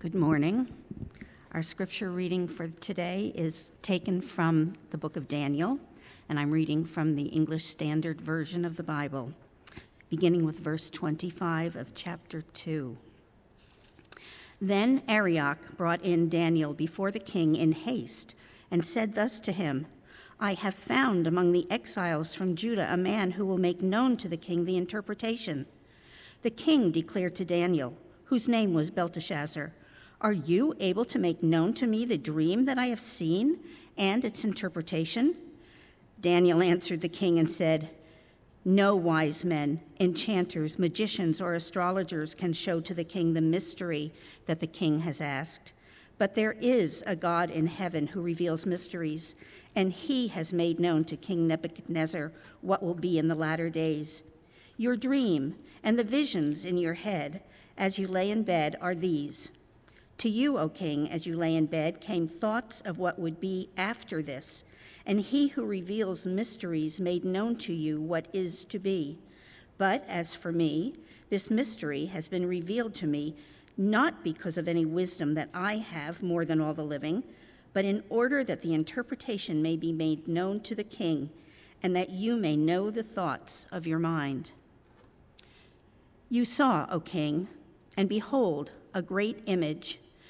Good morning. Our scripture reading for today is taken from the book of Daniel, and I'm reading from the English Standard Version of the Bible, beginning with verse 25 of chapter 2. Then Arioch brought in Daniel before the king in haste and said thus to him I have found among the exiles from Judah a man who will make known to the king the interpretation. The king declared to Daniel, whose name was Belteshazzar, are you able to make known to me the dream that I have seen and its interpretation? Daniel answered the king and said, No wise men, enchanters, magicians, or astrologers can show to the king the mystery that the king has asked. But there is a God in heaven who reveals mysteries, and he has made known to King Nebuchadnezzar what will be in the latter days. Your dream and the visions in your head as you lay in bed are these. To you, O king, as you lay in bed, came thoughts of what would be after this, and he who reveals mysteries made known to you what is to be. But as for me, this mystery has been revealed to me, not because of any wisdom that I have more than all the living, but in order that the interpretation may be made known to the king, and that you may know the thoughts of your mind. You saw, O king, and behold, a great image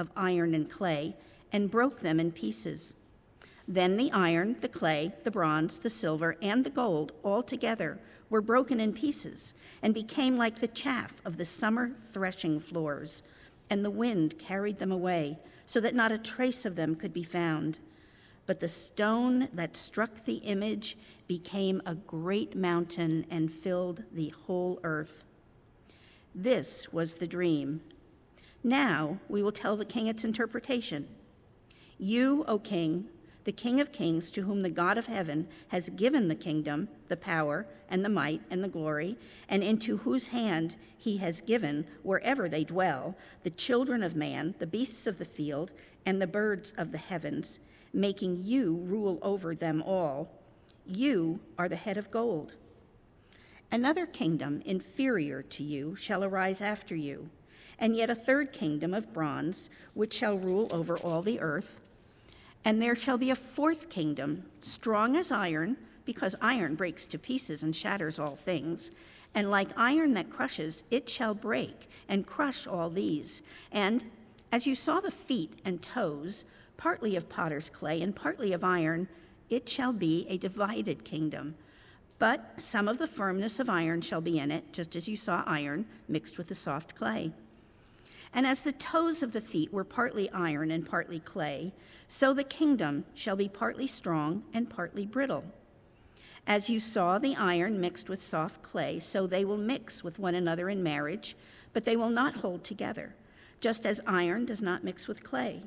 of iron and clay and broke them in pieces. Then the iron, the clay, the bronze, the silver, and the gold all together were broken in pieces and became like the chaff of the summer threshing floors, and the wind carried them away so that not a trace of them could be found. But the stone that struck the image became a great mountain and filled the whole earth. This was the dream. Now we will tell the king its interpretation. You, O king, the King of kings, to whom the God of heaven has given the kingdom, the power, and the might, and the glory, and into whose hand he has given, wherever they dwell, the children of man, the beasts of the field, and the birds of the heavens, making you rule over them all. You are the head of gold. Another kingdom inferior to you shall arise after you and yet a third kingdom of bronze, which shall rule over all the earth. And there shall be a fourth kingdom, strong as iron, because iron breaks to pieces and shatters all things. And like iron that crushes, it shall break and crush all these. And as you saw the feet and toes, partly of potter's clay and partly of iron, it shall be a divided kingdom. But some of the firmness of iron shall be in it, just as you saw iron mixed with the soft clay. And as the toes of the feet were partly iron and partly clay, so the kingdom shall be partly strong and partly brittle. As you saw the iron mixed with soft clay, so they will mix with one another in marriage, but they will not hold together, just as iron does not mix with clay.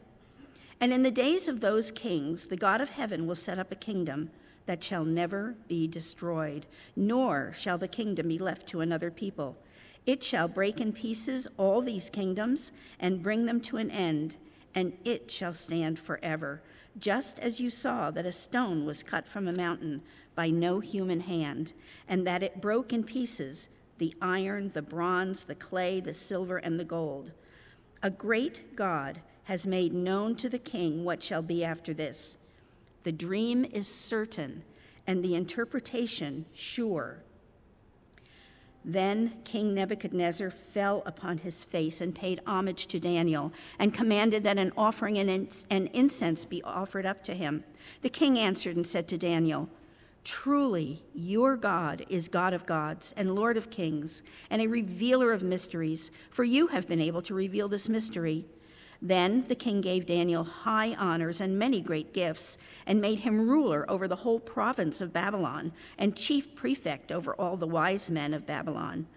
And in the days of those kings, the God of heaven will set up a kingdom that shall never be destroyed, nor shall the kingdom be left to another people. It shall break in pieces all these kingdoms and bring them to an end, and it shall stand forever, just as you saw that a stone was cut from a mountain by no human hand, and that it broke in pieces the iron, the bronze, the clay, the silver, and the gold. A great God has made known to the king what shall be after this. The dream is certain, and the interpretation sure. Then King Nebuchadnezzar fell upon his face and paid homage to Daniel and commanded that an offering and incense be offered up to him. The king answered and said to Daniel, Truly, your God is God of gods and Lord of kings and a revealer of mysteries, for you have been able to reveal this mystery. Then the king gave Daniel high honors and many great gifts, and made him ruler over the whole province of Babylon, and chief prefect over all the wise men of Babylon.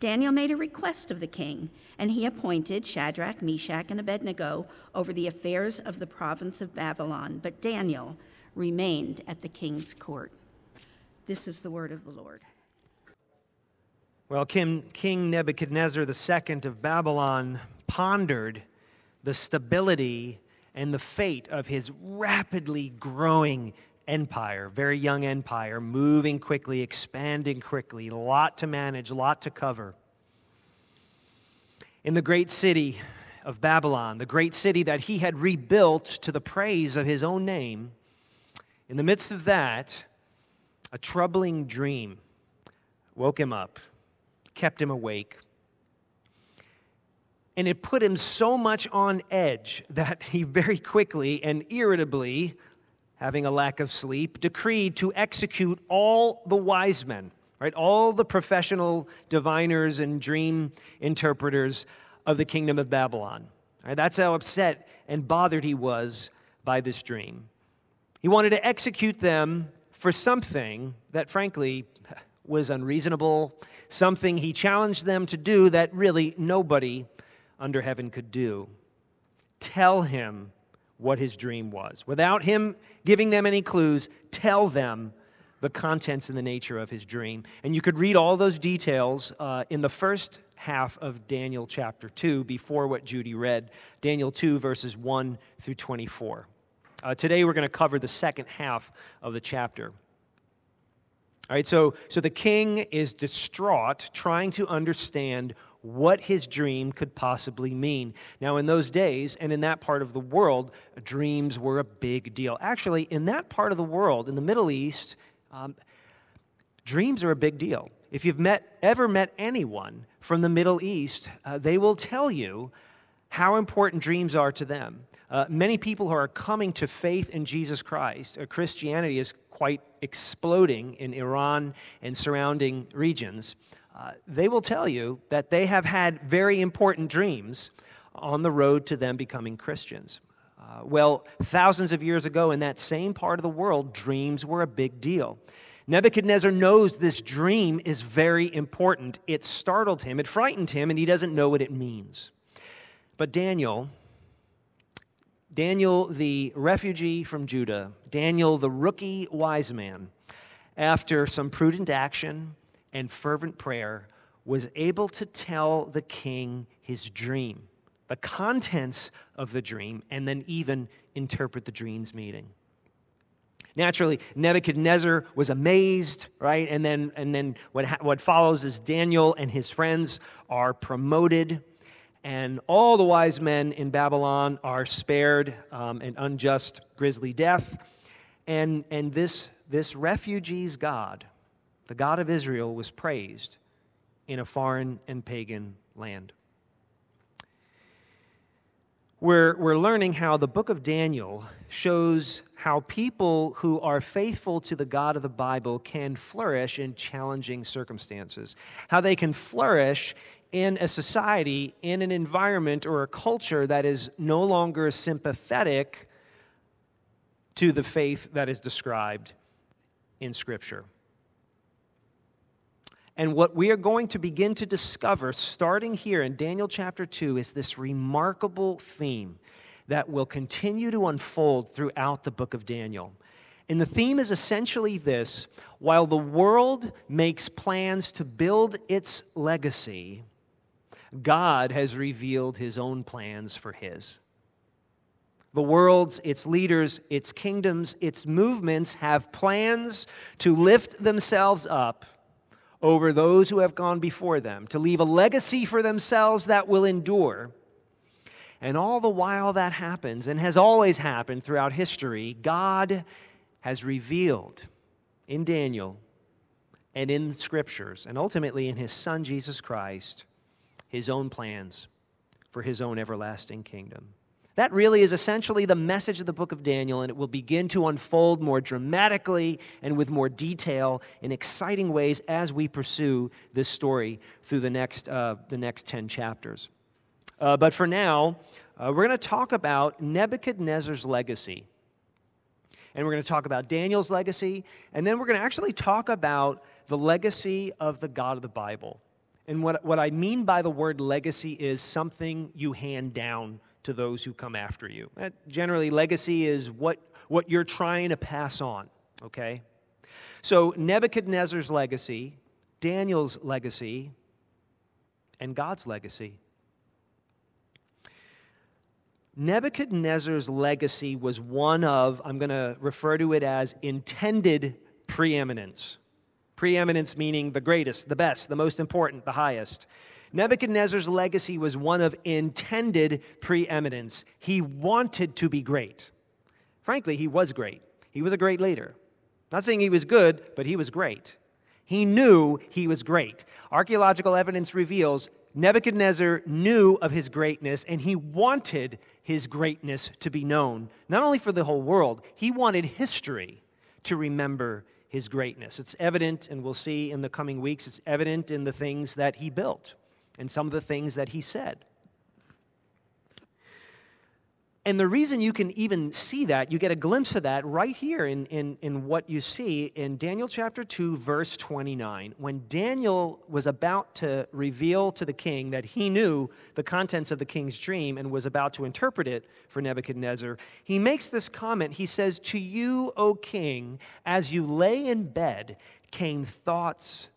Daniel made a request of the king, and he appointed Shadrach, Meshach, and Abednego over the affairs of the province of Babylon. But Daniel remained at the king's court. This is the word of the Lord. Well, King, Nebuchadnezzar II of Babylon pondered the stability and the fate of his rapidly growing empire, very young empire, moving quickly, expanding quickly, a lot to manage, a lot to cover. In the great city of Babylon, the great city that he had rebuilt to the praise of his own name, in the midst of that, a troubling dream woke him up, kept him awake. And it put him so much on edge that he very quickly and irritably having a lack of sleep, decreed to execute all the wise men, right? All the professional diviners and dream interpreters of the kingdom of Babylon. Right? That's how upset and bothered he was by this dream. He wanted to execute them for something that, frankly, was unreasonable, something he challenged them to do that really nobody under heaven could do. Tell him what his dream was. Without him giving them any clues, tell them the contents and the nature of his dream. And you could read all those details uh, in the first half of Daniel chapter 2 before what Judy read, Daniel 2, verses 1 through 24. Uh, today we're going to cover the second half of the chapter. All right, so, so the king is distraught, trying to understand what his dream could possibly mean. Now, in those days and in that part of the world, dreams were a big deal. Actually, in that part of the world, in the Middle East, um, dreams are a big deal. If you've met, ever met anyone from the Middle East, uh, they will tell you how important dreams are to them. Uh, many people who are coming to faith in Jesus Christ, uh, Christianity is quite exploding in Iran and surrounding regions. Uh, they will tell you that they have had very important dreams on the road to them becoming Christians. Uh, well, thousands of years ago in that same part of the world, dreams were a big deal. Nebuchadnezzar knows this dream is very important. It startled him, it frightened him, and he doesn't know what it means. But Daniel, Daniel the refugee from Judah, Daniel the rookie wise man, after some prudent action, and fervent prayer, was able to tell the king his dream, the contents of the dream, and then even interpret the dream's meaning. Naturally, Nebuchadnezzar was amazed, right? And then, and then what, ha- what follows is Daniel and his friends are promoted, and all the wise men in Babylon are spared um, an unjust, grisly death. And, and this, this refugee's God, the God of Israel was praised in a foreign and pagan land. We're, we're learning how the book of Daniel shows how people who are faithful to the God of the Bible can flourish in challenging circumstances, how they can flourish in a society, in an environment or a culture that is no longer sympathetic to the faith that is described in Scripture. And what we are going to begin to discover, starting here in Daniel chapter 2, is this remarkable theme that will continue to unfold throughout the book of Daniel. And the theme is essentially this while the world makes plans to build its legacy, God has revealed his own plans for his. The world's, its leaders, its kingdoms, its movements have plans to lift themselves up over those who have gone before them, to leave a legacy for themselves that will endure. And all the while that happens, and has always happened throughout history, God has revealed in Daniel and in the scriptures, and ultimately in his Son Jesus Christ, his own plans for his own everlasting kingdom. That really is essentially the message of the book of Daniel, and it will begin to unfold more dramatically and with more detail in exciting ways as we pursue this story through the next, uh, the next 10 chapters. Uh, but for now, uh, we're going to talk about Nebuchadnezzar's legacy. And we're going to talk about Daniel's legacy, and then we're going to actually talk about the legacy of the God of the Bible. And what, what I mean by the word legacy is something you hand down to those who come after you. That generally, legacy is what, what you're trying to pass on, okay? So, Nebuchadnezzar's legacy, Daniel's legacy, and God's legacy. Nebuchadnezzar's legacy was one of, I'm going to refer to it as intended preeminence. Preeminence meaning the greatest, the best, the most important, the highest. Nebuchadnezzar's legacy was one of intended preeminence. He wanted to be great. Frankly, he was great. He was a great leader. Not saying he was good, but he was great. He knew he was great. Archaeological evidence reveals Nebuchadnezzar knew of his greatness and he wanted his greatness to be known, not only for the whole world, he wanted history to remember his greatness. It's evident, and we'll see in the coming weeks, it's evident in the things that he built and some of the things that he said. And the reason you can even see that, you get a glimpse of that right here in, in, in what you see in Daniel chapter 2, verse 29. When Daniel was about to reveal to the king that he knew the contents of the king's dream and was about to interpret it for Nebuchadnezzar, he makes this comment. He says, To you, O king, as you lay in bed, came thoughts,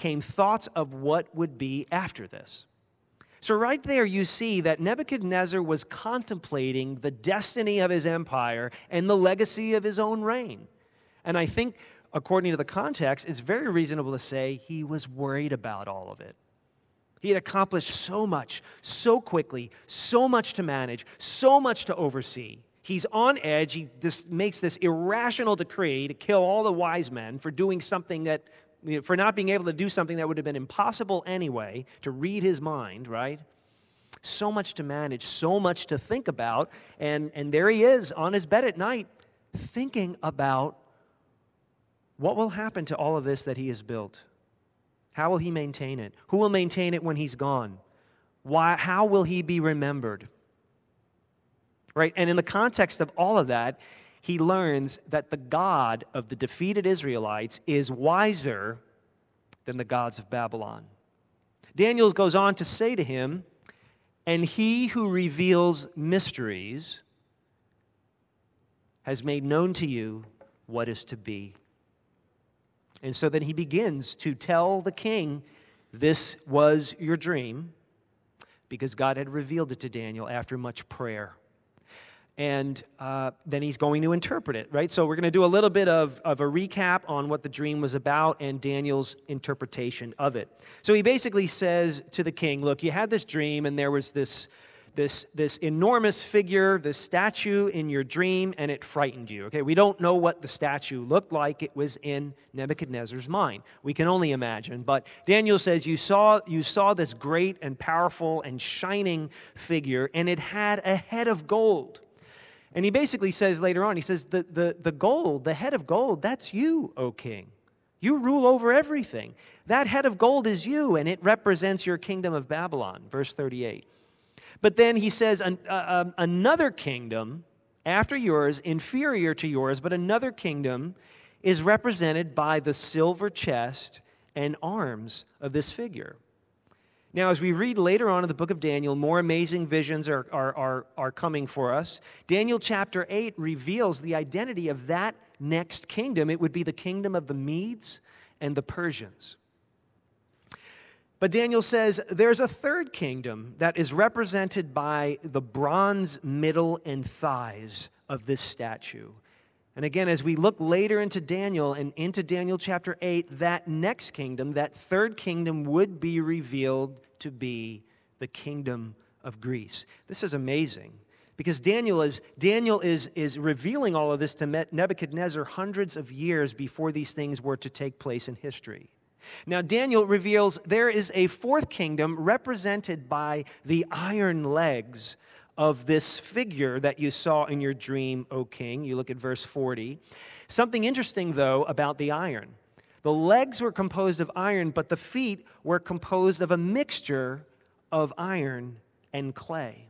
came thoughts of what would be after this. So, right there, you see that Nebuchadnezzar was contemplating the destiny of his empire and the legacy of his own reign. And I think, according to the context, it's very reasonable to say he was worried about all of it. He had accomplished so much, so quickly, so much to manage, so much to oversee. He's on edge. He just makes this irrational decree to kill all the wise men for doing something that for not being able to do something that would have been impossible anyway, to read his mind, right? So much to manage, so much to think about. And, and there he is on his bed at night, thinking about what will happen to all of this that he has built. How will he maintain it? Who will maintain it when he's gone? Why, how will he be remembered? Right? And in the context of all of that, he learns that the God of the defeated Israelites is wiser than the gods of Babylon. Daniel goes on to say to him, And he who reveals mysteries has made known to you what is to be. And so then he begins to tell the king, This was your dream, because God had revealed it to Daniel after much prayer and uh, then he's going to interpret it, right? So we're going to do a little bit of, of a recap on what the dream was about and Daniel's interpretation of it. So he basically says to the king, Look, you had this dream, and there was this, this, this enormous figure, this statue in your dream, and it frightened you. Okay, we don't know what the statue looked like. It was in Nebuchadnezzar's mind. We can only imagine. But Daniel says, You saw, you saw this great and powerful and shining figure, and it had a head of gold and he basically says later on, he says, the, the, the gold, the head of gold, that's you, O king. You rule over everything. That head of gold is you, and it represents your kingdom of Babylon. Verse 38. But then he says, an, uh, um, another kingdom after yours, inferior to yours, but another kingdom is represented by the silver chest and arms of this figure. Now, as we read later on in the book of Daniel, more amazing visions are, are, are, are coming for us. Daniel chapter 8 reveals the identity of that next kingdom. It would be the kingdom of the Medes and the Persians. But Daniel says there's a third kingdom that is represented by the bronze middle and thighs of this statue. And again, as we look later into Daniel and into Daniel chapter 8, that next kingdom, that third kingdom, would be revealed to be the kingdom of Greece. This is amazing because Daniel is, Daniel is, is revealing all of this to Nebuchadnezzar hundreds of years before these things were to take place in history. Now, Daniel reveals there is a fourth kingdom represented by the iron legs of this figure that you saw in your dream, O king. You look at verse 40. Something interesting, though, about the iron. The legs were composed of iron, but the feet were composed of a mixture of iron and clay.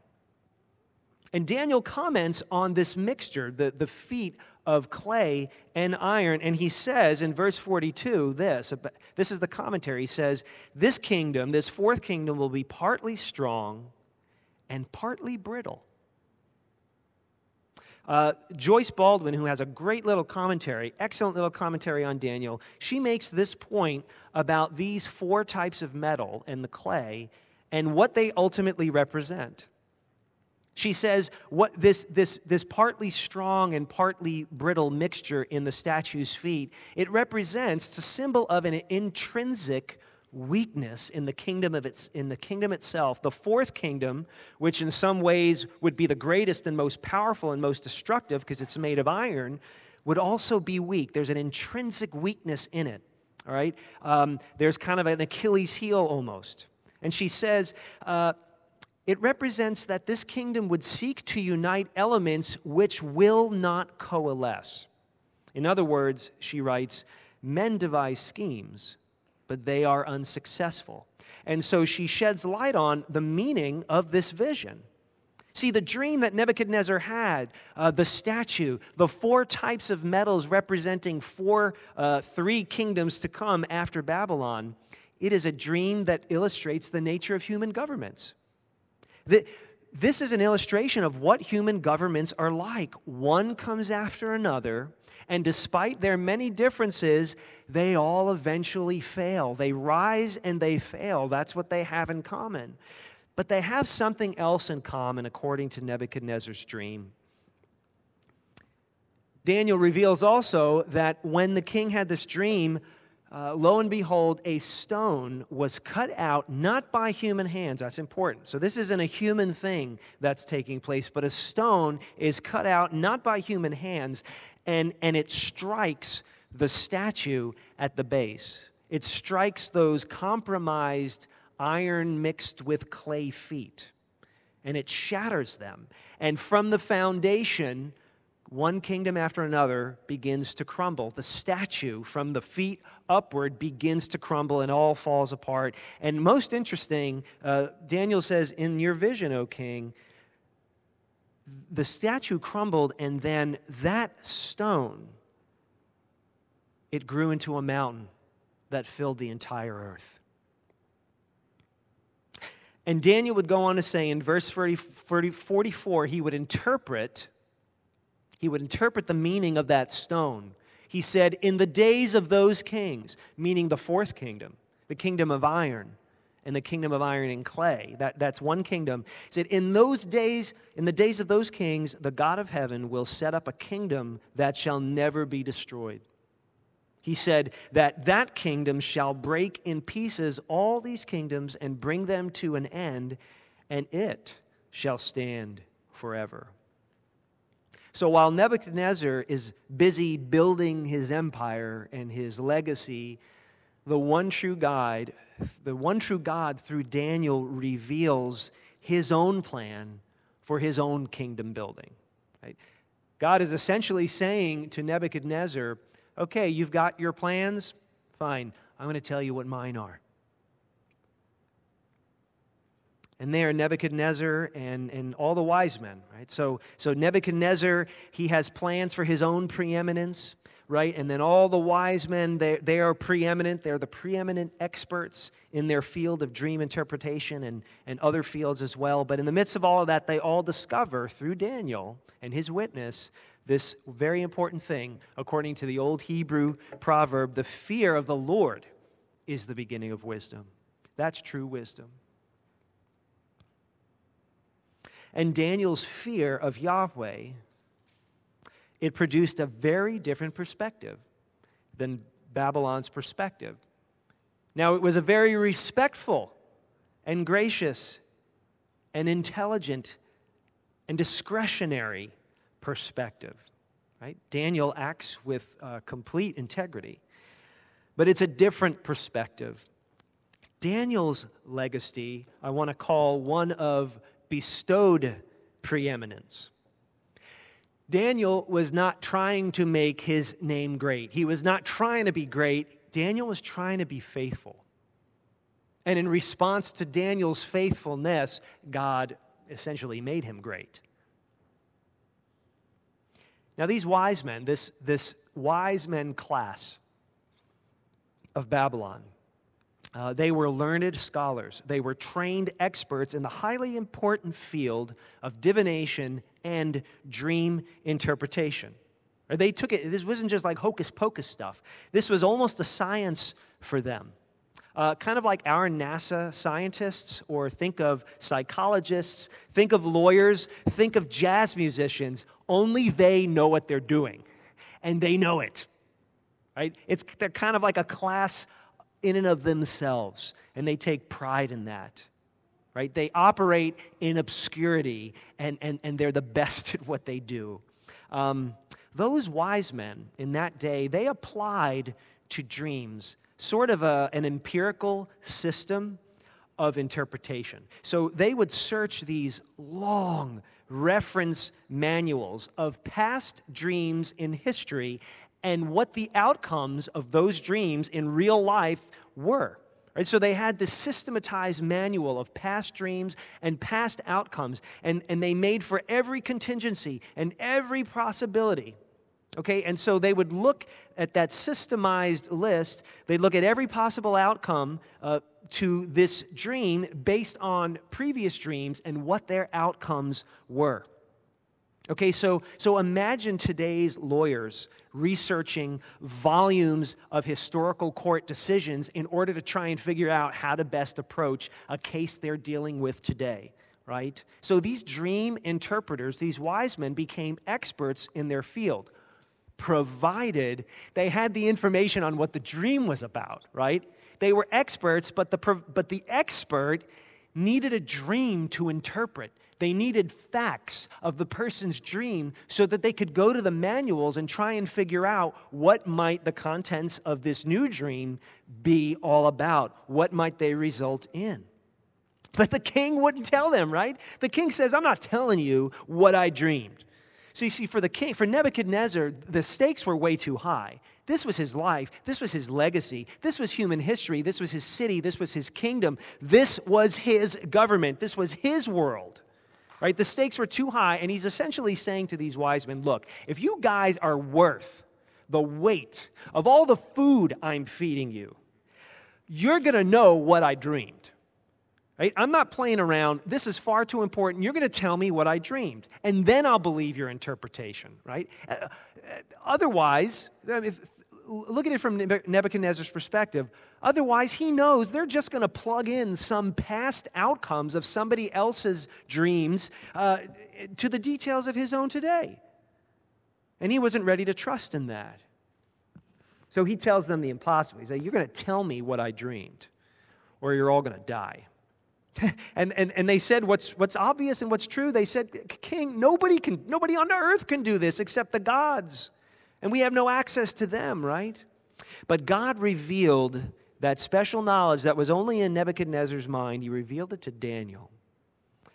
And Daniel comments on this mixture, the, the feet of clay and iron, and he says in verse 42 this this is the commentary. He says, This kingdom, this fourth kingdom, will be partly strong and partly brittle. Uh, Joyce Baldwin, who has a great little commentary, excellent little commentary on Daniel, she makes this point about these four types of metal and the clay and what they ultimately represent. She says what this, this, this partly strong and partly brittle mixture in the statue's feet, it represents, it's a symbol of an intrinsic weakness in the kingdom of its in the kingdom itself. The fourth kingdom which in some ways would be the greatest and most powerful and most destructive because it's made of iron would also be weak. There's an intrinsic weakness in it all right? Um, there's kind of an achilles heel almost. And she says uh, it represents that this kingdom would seek to unite elements which will not coalesce. In other words, she writes, men devise schemes, but they are unsuccessful. And so she sheds light on the meaning of this vision. See, the dream that Nebuchadnezzar had, uh, the statue, the four types of metals representing four, uh, three kingdoms to come after Babylon, it is a dream that illustrates the nature of human governments. This is an illustration of what human governments are like. One comes after another, and despite their many differences, they all eventually fail. They rise and they fail. That's what they have in common. But they have something else in common, according to Nebuchadnezzar's dream. Daniel reveals also that when the king had this dream, uh, lo and behold, a stone was cut out not by human hands. That's important. So, this isn't a human thing that's taking place, but a stone is cut out not by human hands, and, and it strikes the statue at the base. It strikes those compromised iron mixed with clay feet, and it shatters them. And from the foundation, one kingdom after another begins to crumble. The statue from the feet upward begins to crumble and all falls apart. And most interesting, uh, Daniel says, In your vision, O king, the statue crumbled, and then that stone, it grew into a mountain that filled the entire earth. And Daniel would go on to say in verse 40, 40, 44, he would interpret he would interpret the meaning of that stone. He said, In the days of those kings, meaning the fourth kingdom, the kingdom of iron, and the kingdom of iron and clay. That, that's one kingdom. He said, In those days, in the days of those kings, the God of heaven will set up a kingdom that shall never be destroyed. He said that that kingdom shall break in pieces all these kingdoms and bring them to an end, and it shall stand forever. So while Nebuchadnezzar is busy building his empire and his legacy, the one true God, the one true God through Daniel reveals his own plan for his own kingdom building. Right? God is essentially saying to Nebuchadnezzar, okay, you've got your plans, fine, I'm going to tell you what mine are. and there Nebuchadnezzar and, and all the wise men, right? So, so Nebuchadnezzar, he has plans for his own preeminence, right? And then all the wise men, they, they are preeminent. They're the preeminent experts in their field of dream interpretation and, and other fields as well. But in the midst of all of that, they all discover through Daniel and his witness this very important thing, according to the old Hebrew proverb the fear of the Lord is the beginning of wisdom. That's true wisdom. and Daniel's fear of Yahweh, it produced a very different perspective than Babylon's perspective. Now, it was a very respectful and gracious and intelligent and discretionary perspective. Right? Daniel acts with uh, complete integrity. But it's a different perspective. Daniel's legacy, I want to call one of bestowed preeminence. Daniel was not trying to make his name great. He was not trying to be great. Daniel was trying to be faithful. And in response to Daniel's faithfulness, God essentially made him great. Now, these wise men, this, this wise men class of Babylon, uh, they were learned scholars. They were trained experts in the highly important field of divination and dream interpretation. They took it, this wasn't just like hocus pocus stuff. This was almost a science for them. Uh, kind of like our NASA scientists, or think of psychologists, think of lawyers, think of jazz musicians. Only they know what they're doing, and they know it. Right? It's, they're kind of like a class in and of themselves, and they take pride in that. Right? They operate in obscurity, and, and, and they're the best at what they do. Um, those wise men in that day, they applied to dreams sort of a, an empirical system of interpretation. So they would search these long reference manuals of past dreams in history and what the outcomes of those dreams in real life were. Right? So they had this systematized manual of past dreams and past outcomes, and, and they made for every contingency and every possibility. Okay, and so they would look at that systemized list, they'd look at every possible outcome uh, to this dream based on previous dreams and what their outcomes were. Okay, so, so imagine today's lawyers researching volumes of historical court decisions in order to try and figure out how to best approach a case they're dealing with today, right? So these dream interpreters, these wise men, became experts in their field provided they had the information on what the dream was about, right? They were experts, but the, but the expert needed a dream to interpret. They needed facts of the person's dream so that they could go to the manuals and try and figure out what might the contents of this new dream be all about. What might they result in? But the king wouldn't tell them, right? The king says, I'm not telling you what I dreamed. So you see, for the king, for Nebuchadnezzar, the stakes were way too high. This was his life. This was his legacy. This was human history. This was his city. This was his kingdom. This was his government. This was his world. Right? The stakes were too high, and he's essentially saying to these wise men, look, if you guys are worth the weight of all the food I'm feeding you, you're going to know what I dreamed. Right? I'm not playing around. This is far too important. You're going to tell me what I dreamed, and then I'll believe your interpretation, right? Uh, uh otherwise, look at it from Nebuchadnezzar's perspective. Otherwise, he knows they're just going to plug in some past outcomes of somebody else's dreams uh, to the details of his own today. And he wasn't ready to trust in that. So he tells them the impossible. He's like, You're going to tell me what I dreamed, or you're all going to die. and, and, and they said what's, what's obvious and what's true. They said, King, nobody, can, nobody on earth can do this except the gods. And we have no access to them, right? But God revealed that special knowledge that was only in Nebuchadnezzar's mind, He revealed it to Daniel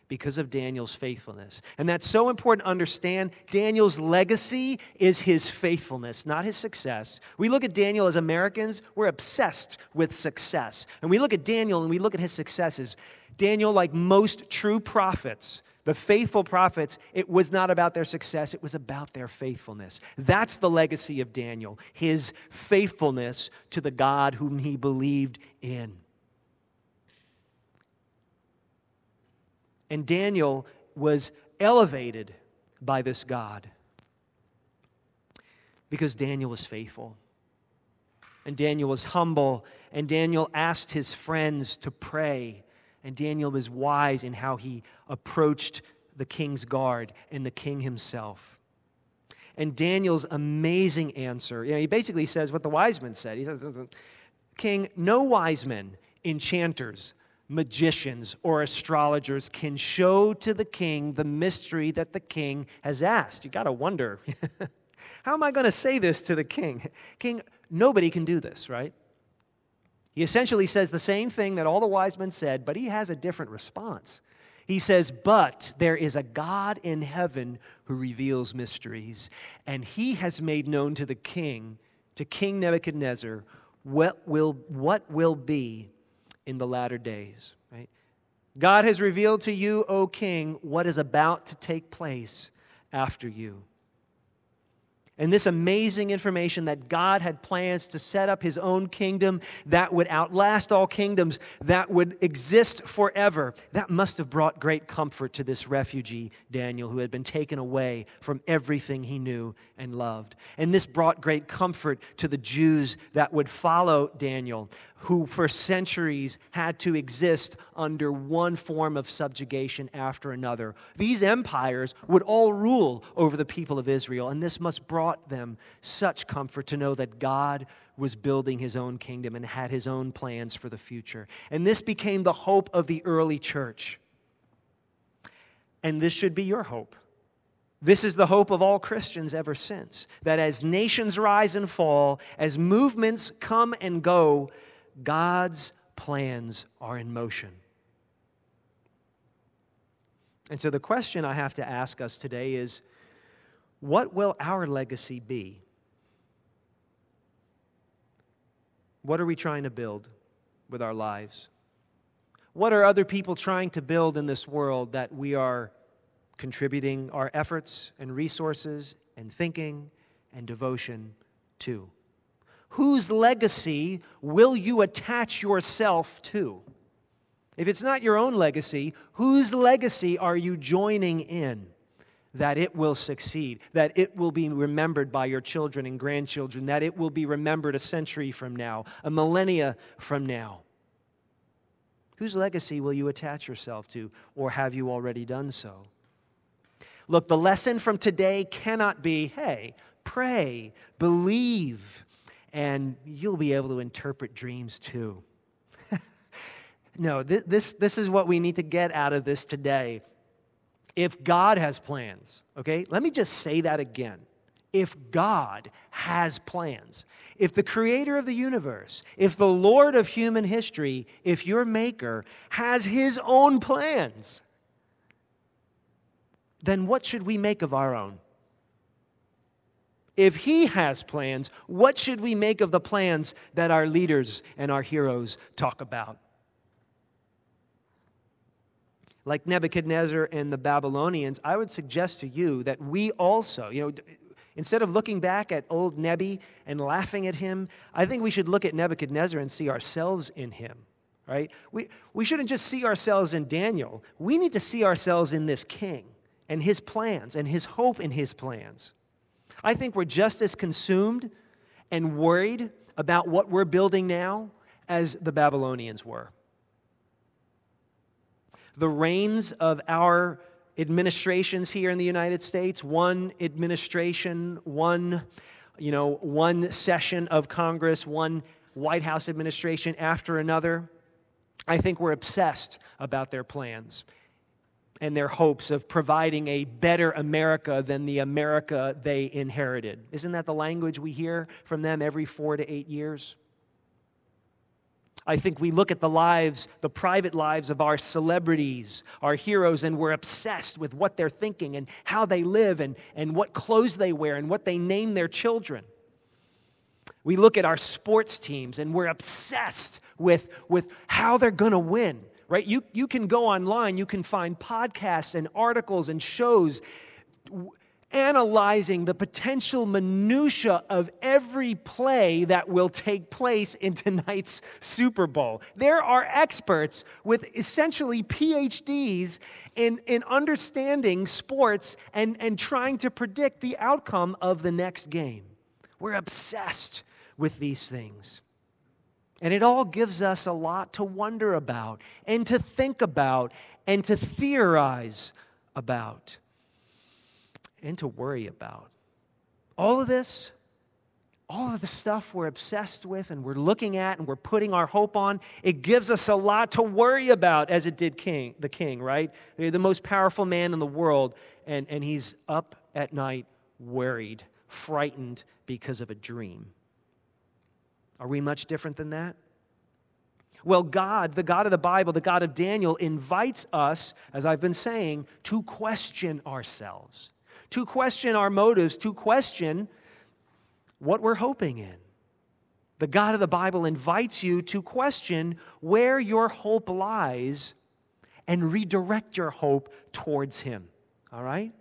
because of Daniel's faithfulness. And that's so important to understand. Daniel's legacy is his faithfulness, not his success. We look at Daniel as Americans, we're obsessed with success. And we look at Daniel and we look at his successes. Daniel, like most true prophets, the faithful prophets, it was not about their success, it was about their faithfulness. That's the legacy of Daniel, his faithfulness to the God whom he believed in. And Daniel was elevated by this God because Daniel was faithful. And Daniel was humble, and Daniel asked his friends to pray and Daniel was wise in how he approached the king's guard and the king himself. And Daniel's amazing answer, you know, he basically says what the wise men said. He says, King, no wise men, enchanters, magicians, or astrologers can show to the king the mystery that the king has asked. You got to wonder, how am I going to say this to the king? King, nobody can do this, right? He essentially says the same thing that all the wise men said, but he has a different response. He says, But there is a God in heaven who reveals mysteries, and he has made known to the king, to King Nebuchadnezzar, what will, what will be in the latter days. Right? God has revealed to you, O king, what is about to take place after you. And this amazing information that God had plans to set up his own kingdom that would outlast all kingdoms, that would exist forever, that must have brought great comfort to this refugee, Daniel, who had been taken away from everything he knew and loved. And this brought great comfort to the Jews that would follow Daniel, who for centuries had to exist under one form of subjugation after another. These empires would all rule over the people of Israel, and this must brought them such comfort to know that God was building his own kingdom and had his own plans for the future. And this became the hope of the early church. And this should be your hope. This is the hope of all Christians ever since that as nations rise and fall, as movements come and go, God's plans are in motion. And so the question I have to ask us today is what will our legacy be? What are we trying to build with our lives? What are other people trying to build in this world that we are contributing our efforts and resources and thinking and devotion to? Whose legacy will you attach yourself to? If it's not your own legacy, whose legacy are you joining in that it will succeed, that it will be remembered by your children and grandchildren, that it will be remembered a century from now, a millennia from now? Whose legacy will you attach yourself to, or have you already done so? Look, the lesson from today cannot be hey, pray, believe, and you'll be able to interpret dreams too. no, this, this, this is what we need to get out of this today. If God has plans, okay, let me just say that again. If God has plans, if the creator of the universe, if the Lord of human history, if your maker has his own plans, then what should we make of our own? If He has plans, what should we make of the plans that our leaders and our heroes talk about? Like Nebuchadnezzar and the Babylonians, I would suggest to you that we also, you know, instead of looking back at old Nebi and laughing at him, I think we should look at Nebuchadnezzar and see ourselves in him, right? We, we shouldn't just see ourselves in Daniel. We need to see ourselves in this king and his plans and his hope in his plans. I think we're just as consumed and worried about what we're building now as the Babylonians were. The reigns of our administrations here in the United States, one administration, one, you know, one session of Congress, one White House administration after another, I think we're obsessed about their plans and their hopes of providing a better America than the America they inherited. Isn't that the language we hear from them every four to eight years? I think we look at the lives, the private lives of our celebrities, our heroes, and we're obsessed with what they're thinking and how they live and, and what clothes they wear and what they name their children. We look at our sports teams and we're obsessed with, with how they're going to win right? You, you can go online, you can find podcasts and articles and shows analyzing the potential minutia of every play that will take place in tonight's Super Bowl. There are experts with essentially PhDs in, in understanding sports and, and trying to predict the outcome of the next game. We're obsessed with these things. And it all gives us a lot to wonder about and to think about and to theorize about and to worry about. All of this, all of the stuff we're obsessed with and we're looking at and we're putting our hope on, it gives us a lot to worry about as it did king, the king, right? They're the most powerful man in the world, and, and he's up at night worried, frightened because of a dream. Are we much different than that? Well, God, the God of the Bible, the God of Daniel, invites us, as I've been saying, to question ourselves, to question our motives, to question what we're hoping in. The God of the Bible invites you to question where your hope lies and redirect your hope towards Him. All right?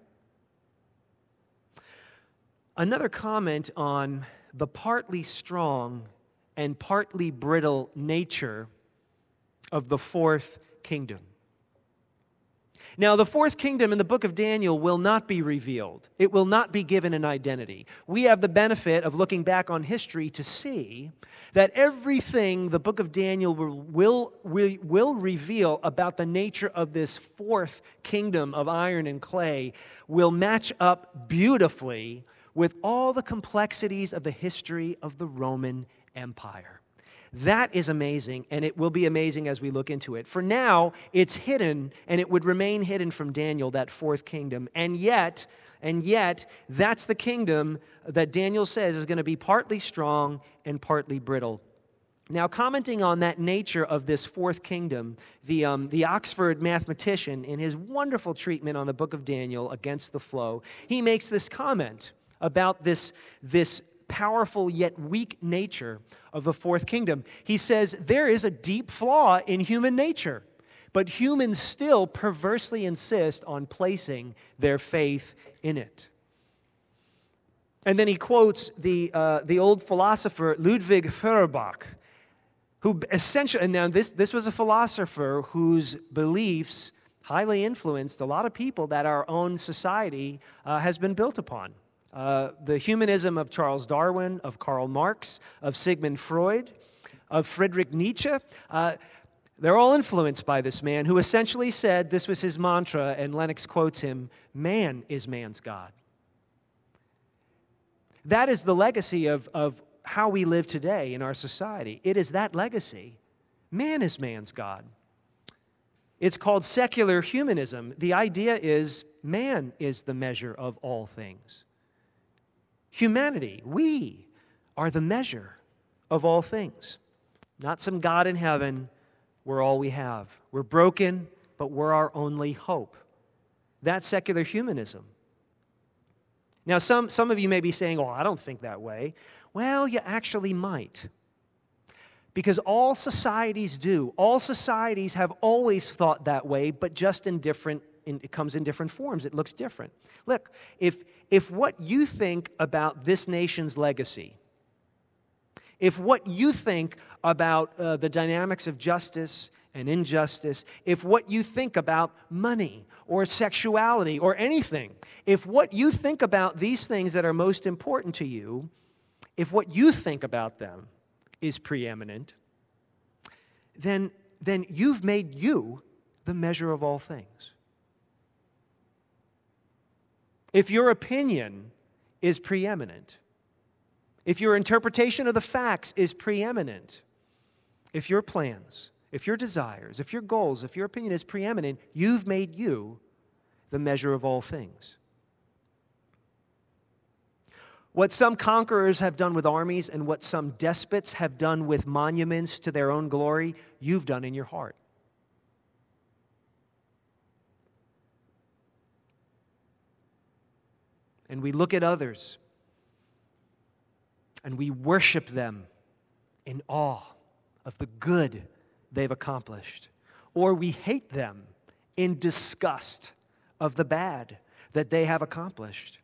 Another comment on the partly strong and partly brittle nature of the fourth kingdom. Now, the fourth kingdom in the book of Daniel will not be revealed. It will not be given an identity. We have the benefit of looking back on history to see that everything the book of Daniel will, will, will, reveal about the nature of this fourth kingdom of iron and clay will match up beautifully with all the complexities of the history of the Roman Empire. That is amazing, and it will be amazing as we look into it. For now, it's hidden, and it would remain hidden from Daniel, that fourth kingdom. And yet, and yet, that's the kingdom that Daniel says is going to be partly strong and partly brittle. Now, commenting on that nature of this fourth kingdom, the, um, the Oxford mathematician, in his wonderful treatment on the book of Daniel, Against the Flow, he makes this comment about this, this powerful yet weak nature of the fourth kingdom. He says there is a deep flaw in human nature, but humans still perversely insist on placing their faith in it. And then he quotes the, uh, the old philosopher Ludwig Feuerbach, who essentially, and now this, this was a philosopher whose beliefs highly influenced a lot of people that our own society uh, has been built upon. Uh, the humanism of Charles Darwin, of Karl Marx, of Sigmund Freud, of Friedrich Nietzsche. Uh, they're all influenced by this man who essentially said this was his mantra, and Lennox quotes him man is man's God. That is the legacy of, of how we live today in our society. It is that legacy. Man is man's God. It's called secular humanism. The idea is man is the measure of all things. Humanity, we are the measure of all things. Not some God in heaven, we're all we have. We're broken, but we're our only hope. That's secular humanism. Now, some, some of you may be saying, Oh, I don't think that way. Well, you actually might. Because all societies do. All societies have always thought that way, but just in different, in, it comes in different forms. It looks different. Look, if, if what you think about this nation's legacy, if what you think about uh, the dynamics of justice and injustice, if what you think about money or sexuality or anything, if what you think about these things that are most important to you, if what you think about them is preeminent, then, then you've made you the measure of all things. If your opinion is preeminent, if your interpretation of the facts is preeminent, if your plans, if your desires, if your goals, if your opinion is preeminent, you've made you the measure of all things. What some conquerors have done with armies and what some despots have done with monuments to their own glory, you've done in your heart. And we look at others and we worship them in awe of the good they've accomplished, or we hate them in disgust of the bad that they have accomplished.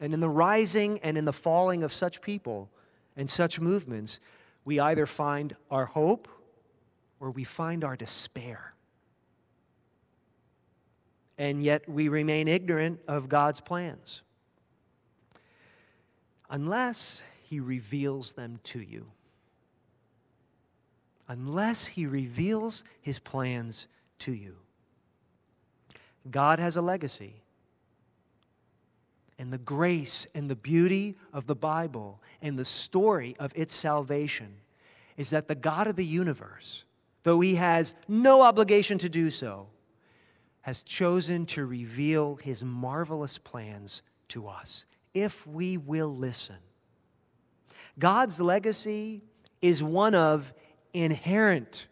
And in the rising and in the falling of such people and such movements, we either find our hope or we find our despair. And yet we remain ignorant of God's plans unless he reveals them to you. Unless he reveals his plans to you. God has a legacy. And the grace and the beauty of the Bible and the story of its salvation is that the God of the universe, though he has no obligation to do so, has chosen to reveal his marvelous plans to us if we will listen. God's legacy is one of inherent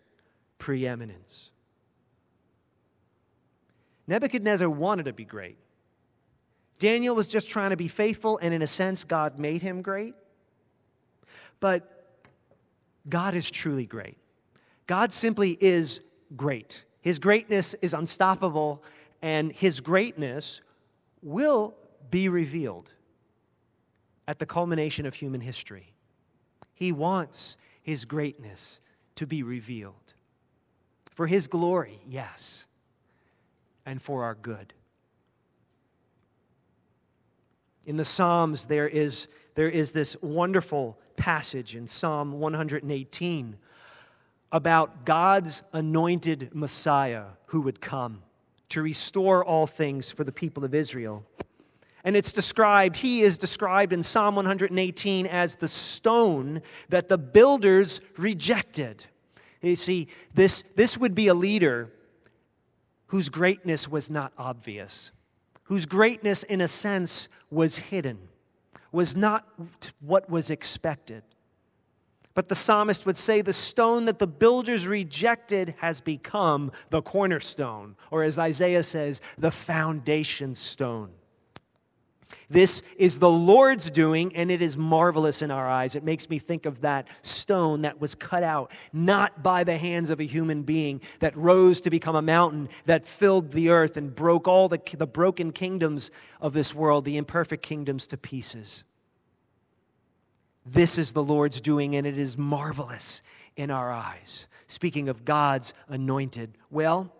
preeminence. Nebuchadnezzar wanted to be great. Daniel was just trying to be faithful, and in a sense, God made him great. But God is truly great. God simply is great. His greatness is unstoppable, and his greatness will be revealed at the culmination of human history. He wants his greatness to be revealed. For his glory, yes, and for our good. In the Psalms, there is, there is this wonderful passage in Psalm 118 about God's anointed Messiah who would come to restore all things for the people of Israel. And it's described, he is described in Psalm 118 as the stone that the builders rejected. You see, this, this would be a leader whose greatness was not obvious, whose greatness, in a sense, was hidden, was not what was expected. But the psalmist would say the stone that the builders rejected has become the cornerstone, or as Isaiah says, the foundation stone. This is the Lord's doing, and it is marvelous in our eyes. It makes me think of that stone that was cut out, not by the hands of a human being, that rose to become a mountain that filled the earth and broke all the, the broken kingdoms of this world, the imperfect kingdoms, to pieces. This is the Lord's doing, and it is marvelous in our eyes. Speaking of God's anointed, well,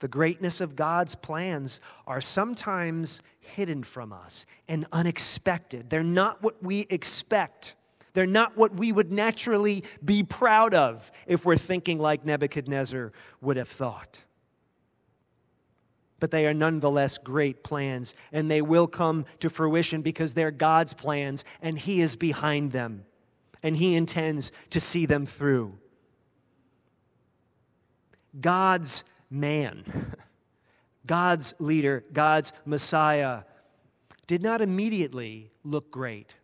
the greatness of God's plans are sometimes hidden from us and unexpected. They're not what we expect. They're not what we would naturally be proud of if we're thinking like Nebuchadnezzar would have thought but they are nonetheless great plans, and they will come to fruition because they're God's plans, and He is behind them, and He intends to see them through. God's man, God's leader, God's Messiah, did not immediately look great,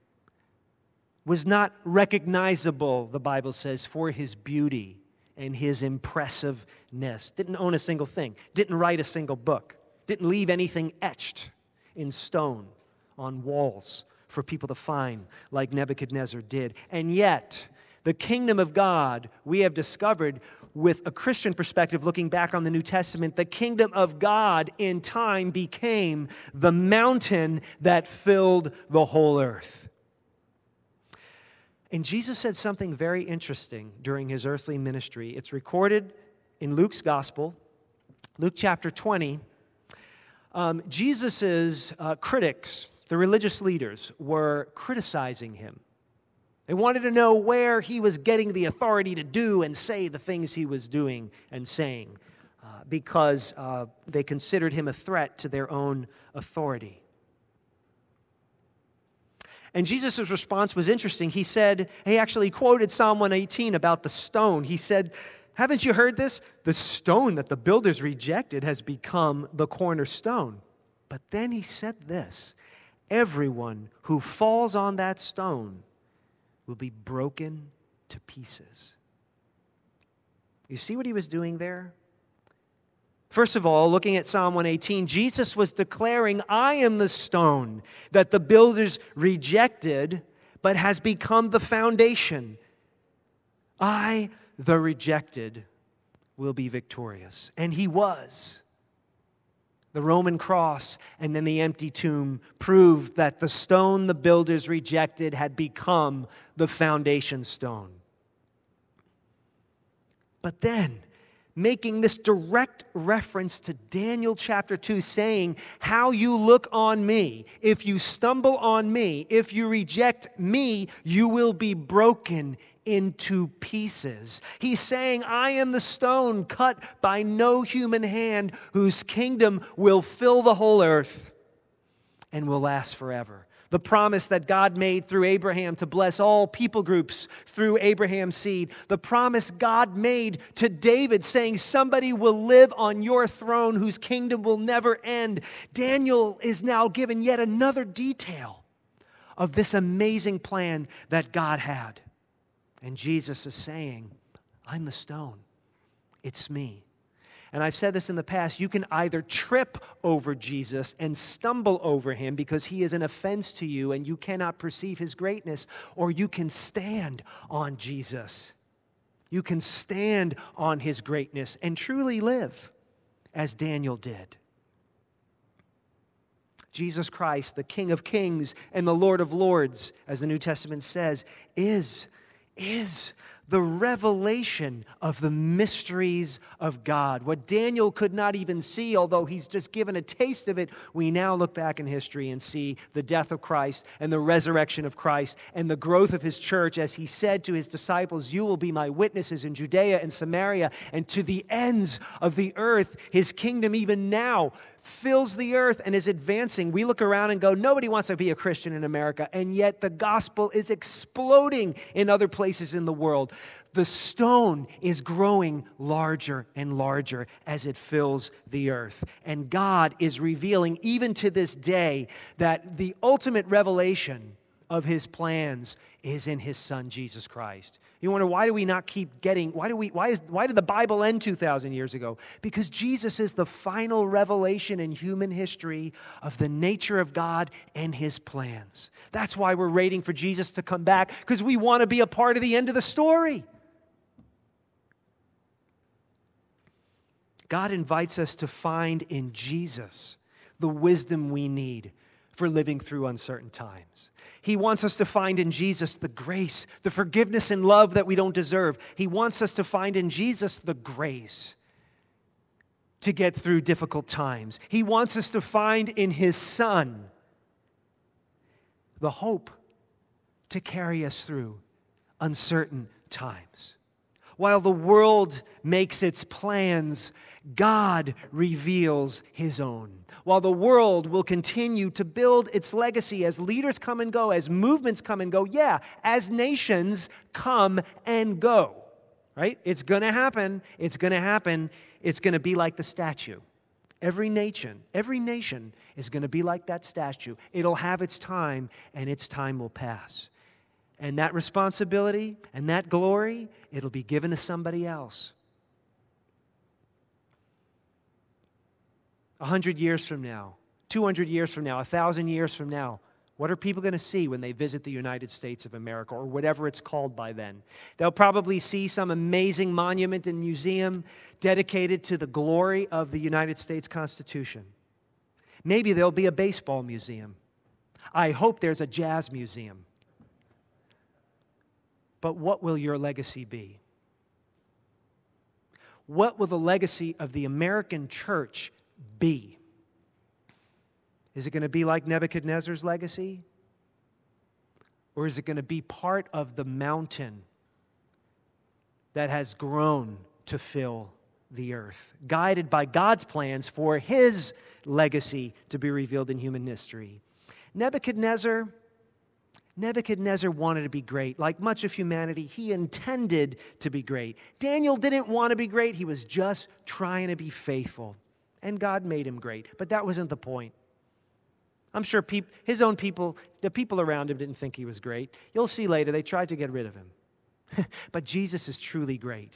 was not recognizable, the Bible says, for his beauty and his impressiveness. Didn't own a single thing, didn't write a single book, didn't leave anything etched in stone on walls for people to find like Nebuchadnezzar did. And yet, the kingdom of God, we have discovered with a Christian perspective, looking back on the New Testament, the kingdom of God in time became the mountain that filled the whole earth. And Jesus said something very interesting during his earthly ministry. It's recorded in Luke's gospel, Luke chapter 20. Um, Jesus' uh, critics, the religious leaders, were criticizing him. They wanted to know where he was getting the authority to do and say the things he was doing and saying uh, because uh, they considered him a threat to their own authority. And Jesus' response was interesting. He said, he actually quoted Psalm 118 about the stone. He said, Haven't you heard this? The stone that the builders rejected has become the cornerstone. But then he said this Everyone who falls on that stone will be broken to pieces. You see what he was doing there? First of all, looking at Psalm 118, Jesus was declaring, I am the stone that the builders rejected, but has become the foundation. I, the rejected, will be victorious. And he was. The Roman cross and then the empty tomb proved that the stone the builders rejected had become the foundation stone. But then, making this direct reference to Daniel chapter 2, saying, How you look on me, if you stumble on me, if you reject me, you will be broken into pieces. He's saying, I am the stone cut by no human hand, whose kingdom will fill the whole earth and will last forever the promise that God made through Abraham to bless all people groups through Abraham's seed, the promise God made to David saying, Somebody will live on your throne whose kingdom will never end. Daniel is now given yet another detail of this amazing plan that God had. And Jesus is saying, I'm the stone, it's me. And I've said this in the past you can either trip over Jesus and stumble over him because he is an offense to you and you cannot perceive his greatness, or you can stand on Jesus. You can stand on his greatness and truly live as Daniel did. Jesus Christ, the King of kings and the Lord of lords, as the New Testament says, is, is the revelation of the mysteries of God. What Daniel could not even see, although he's just given a taste of it, we now look back in history and see the death of Christ and the resurrection of Christ and the growth of his church as he said to his disciples, You will be my witnesses in Judea and Samaria and to the ends of the earth. His kingdom, even now, fills the earth and is advancing. We look around and go, nobody wants to be a Christian in America, and yet the gospel is exploding in other places in the world. The stone is growing larger and larger as it fills the earth. And God is revealing, even to this day, that the ultimate revelation of his plans is in his son Jesus Christ. You wonder why do we not keep getting why do we why is why did the Bible end 2000 years ago? Because Jesus is the final revelation in human history of the nature of God and his plans. That's why we're waiting for Jesus to come back because we want to be a part of the end of the story. God invites us to find in Jesus the wisdom we need for living through uncertain times. He wants us to find in Jesus the grace, the forgiveness and love that we don't deserve. He wants us to find in Jesus the grace to get through difficult times. He wants us to find in His Son the hope to carry us through uncertain times. While the world makes its plans, God reveals His own while the world will continue to build its legacy as leaders come and go, as movements come and go, yeah, as nations come and go, right? It's going to happen. It's going to happen. It's going to be like the statue. Every nation, every nation is going to be like that statue. It'll have its time, and its time will pass. And that responsibility and that glory, it'll be given to somebody else. 100 years from now, 200 years from now, 1,000 years from now, what are people going to see when they visit the United States of America or whatever it's called by then? They'll probably see some amazing monument and museum dedicated to the glory of the United States Constitution. Maybe there'll be a baseball museum. I hope there's a jazz museum. But what will your legacy be? What will the legacy of the American church be? Is it going to be like Nebuchadnezzar's legacy? Or is it going to be part of the mountain that has grown to fill the earth, guided by God's plans for his legacy to be revealed in human history? Nebuchadnezzar. Nebuchadnezzar wanted to be great. Like much of humanity, he intended to be great. Daniel didn't want to be great, he was just trying to be faithful and God made him great. But that wasn't the point. I'm sure peop- his own people, the people around him, didn't think he was great. You'll see later, they tried to get rid of him. but Jesus is truly great.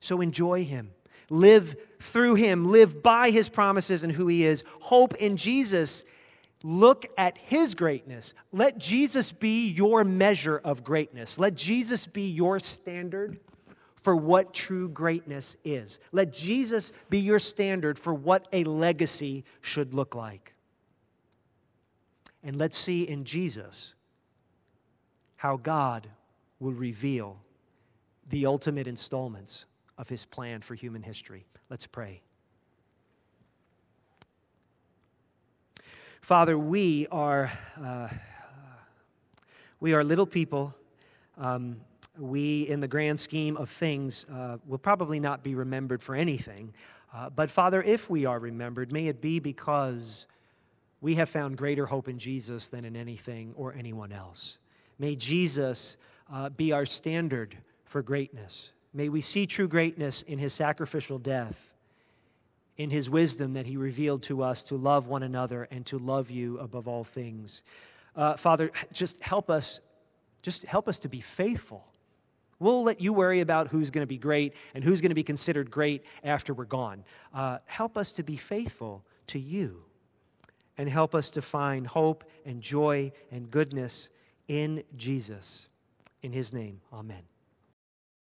So enjoy him. Live through him. Live by his promises and who he is. Hope in Jesus. Look at his greatness. Let Jesus be your measure of greatness. Let Jesus be your standard for what true greatness is. Let Jesus be your standard for what a legacy should look like. And let's see in Jesus how God will reveal the ultimate installments of his plan for human history. Let's pray. Father, we are, uh, we are little people. Um, we, in the grand scheme of things, uh, will probably not be remembered for anything. Uh, but Father, if we are remembered, may it be because we have found greater hope in Jesus than in anything or anyone else. May Jesus uh, be our standard for greatness. May we see true greatness in his sacrificial death, in his wisdom that he revealed to us to love one another and to love you above all things. Uh, Father, just help us, just help us to be faithful We'll let you worry about who's going to be great and who's going to be considered great after we're gone. Uh, help us to be faithful to you and help us to find hope and joy and goodness in Jesus. In his name, amen.